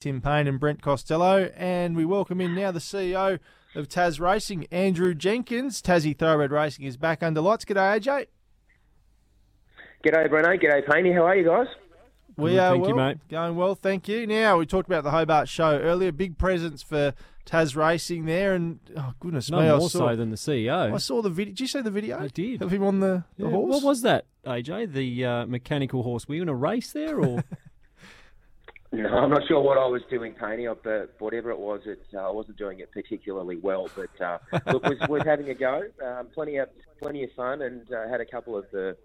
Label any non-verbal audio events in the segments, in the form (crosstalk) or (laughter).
Tim Payne and Brent Costello, and we welcome in now the CEO of Tasracing, Andrew Jenkins. Tassie Thoroughbred Racing is back under lights. G'day, AJ. G'day, Breno. G'day, Payne. How are you guys? We are thank well, you, mate. going well, thank you. Now we talked about the Hobart show earlier. Big presence for Tasracing there, and oh goodness No me, I more saw, so than the CEO. I saw the video. Did you see the video? I did. Of him on the, the Yeah, horse. What was that, AJ? The uh, mechanical horse? Were you in a race there, or (laughs) No, I'm not sure what I was doing, Tony, but whatever it was, it, uh, I wasn't doing it particularly well. But uh, look, was, was having a go. Um, plenty of plenty of fun, and uh, had a couple of the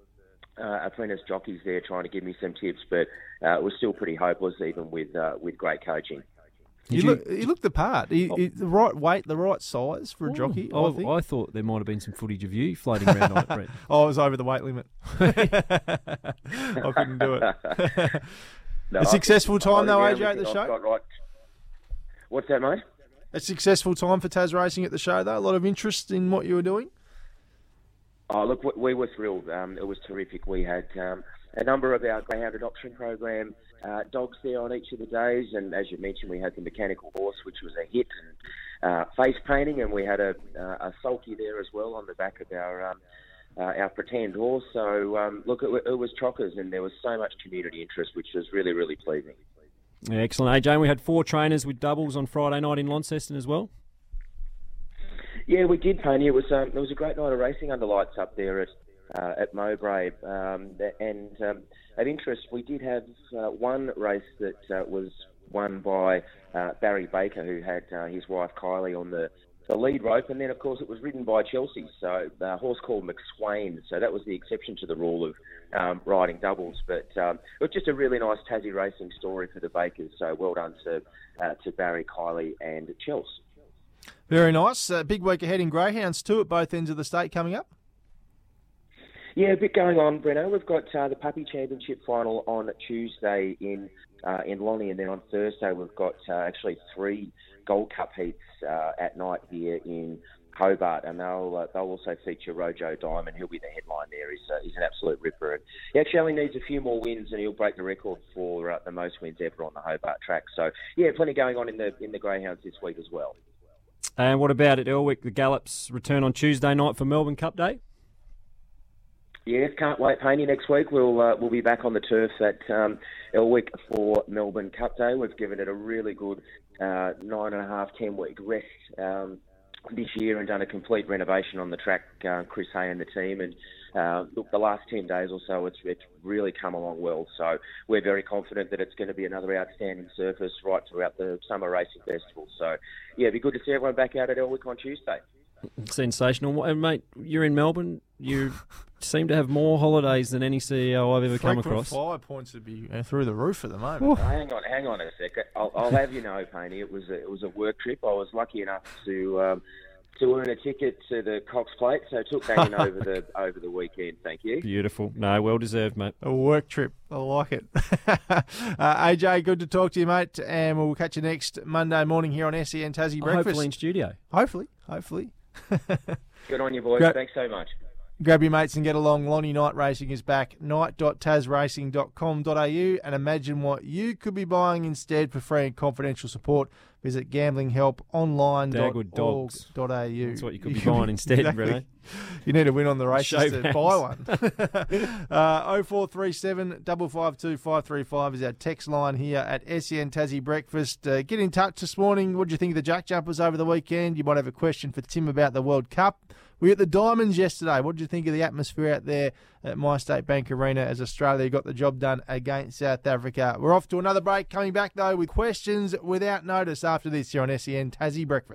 uh, apprentice jockeys there trying to give me some tips, but uh, it was still pretty hopeless, even with uh, with great coaching. He, Did you- look, he looked the part. He, he- the right weight, the right size for a jockey. I Oh, think. I thought there might have been some footage of you floating around on it, Brent. (laughs) Oh, I was over the weight limit. (laughs) (laughs) I couldn't do it. No, A successful think- time, though, AJ, at the show? Got right. What's that, mate? a successful time for Tas Racing at the show, though. A lot of interest in what you were doing. Oh, look, we- we were thrilled. Um, it was terrific. We had um, a number of our greyhound adoption program uh, dogs there on each of the days, and as you mentioned, we had the mechanical horse, which was a hit, and uh, face painting, and we had a, uh, a sulky there as well on the back of our um, uh, our pretend horse. So, um, look, it, it was chockers, and there was so much community interest, which was really, really pleasing. Yeah, excellent, AJ. And we had four trainers with doubles on Friday night in Launceston as well. Yeah, we did, Tony. It was um, it was a great night of racing under lights up there at uh, at Mowbray, um, and um, of interest, we did have uh, one race that uh, was won by uh, Barry Baker, who had uh, his wife Kylie on the, the lead rope, and then of course it was ridden by Chelsea, so a horse called McSwain. So that was the exception to the rule of um, riding doubles, but um, it was just a really nice Tassie racing story for the Bakers. So well done to uh, to Barry, Kylie, and Chelsea. Very nice. Uh, big week ahead in Greyhounds, too, at both ends of the state coming up. Yeah, a bit going on, Breno. We've got uh, the Puppy Championship final on Tuesday in uh, in Lonnie, and then on Thursday we've got uh, actually three Gold Cup heats uh, at night here in Hobart, and they'll uh, they'll also feature Rojo Diamond. He'll be the headline there. He's, uh, he's an absolute ripper, and he actually only needs a few more wins, and he'll break the record for the most wins ever on the Hobart track. So yeah, plenty going on in the in the Greyhounds this week as well. And what about at Elwick? The Gallops return on Tuesday night for Melbourne Cup Day. Yes, can't wait, Painey. Next week we'll uh, we'll be back on the turf at um, Elwick for Melbourne Cup Day. We've given it a really good uh, nine and a half, ten week rest um, this year and done a complete renovation on the track. Uh, Chris Hay and the team, and uh, look, the last ten days or so, it's it's really come along well. So we're very confident that it's going to be another outstanding surface right throughout the summer racing festival. So yeah, it'd be good to see everyone back out at Elwick on Tuesday. Sensational, and mate. You're in Melbourne. You seem to have more holidays than any CEO I've ever come across. flyer points would be uh, through the roof at the moment. Hang on, hang on a second. I'll, I'll have you know, Painey, it was a, it was a work trip. I was lucky enough to um, to earn a ticket to the Cox Plate, so I took that in over the (laughs) over the weekend. Thank you. Beautiful. No, well deserved, mate. A work trip. I like it. (laughs) uh, AJ, good to talk to you, mate. And we'll catch you next Monday morning here on SEN Tassie Breakfast. Hopefully in studio. Hopefully. Hopefully. (laughs) Good on you, boys. Great. Thanks so much. Grab your mates and get along. Lonnie Night Racing is back. night.tasracing.com.au and imagine what you could be buying instead for free and confidential support. Visit gamblinghelp.online.au. That's what you could be buying instead, really. You need to win on the races to buy one. (laughs) uh, 0437 552 535 is our text line here at SEN Tassie Breakfast. Uh, get in touch this morning. What do you think of the Jack Jumpers over the weekend? You might have a question for Tim about the World Cup. We were at the Diamonds yesterday. What did you think of the atmosphere out there at My State Bank Arena as Australia got the job done against South Africa? We're off to another break. Coming back though with questions without notice after this here on SEN Tassie Breakfast.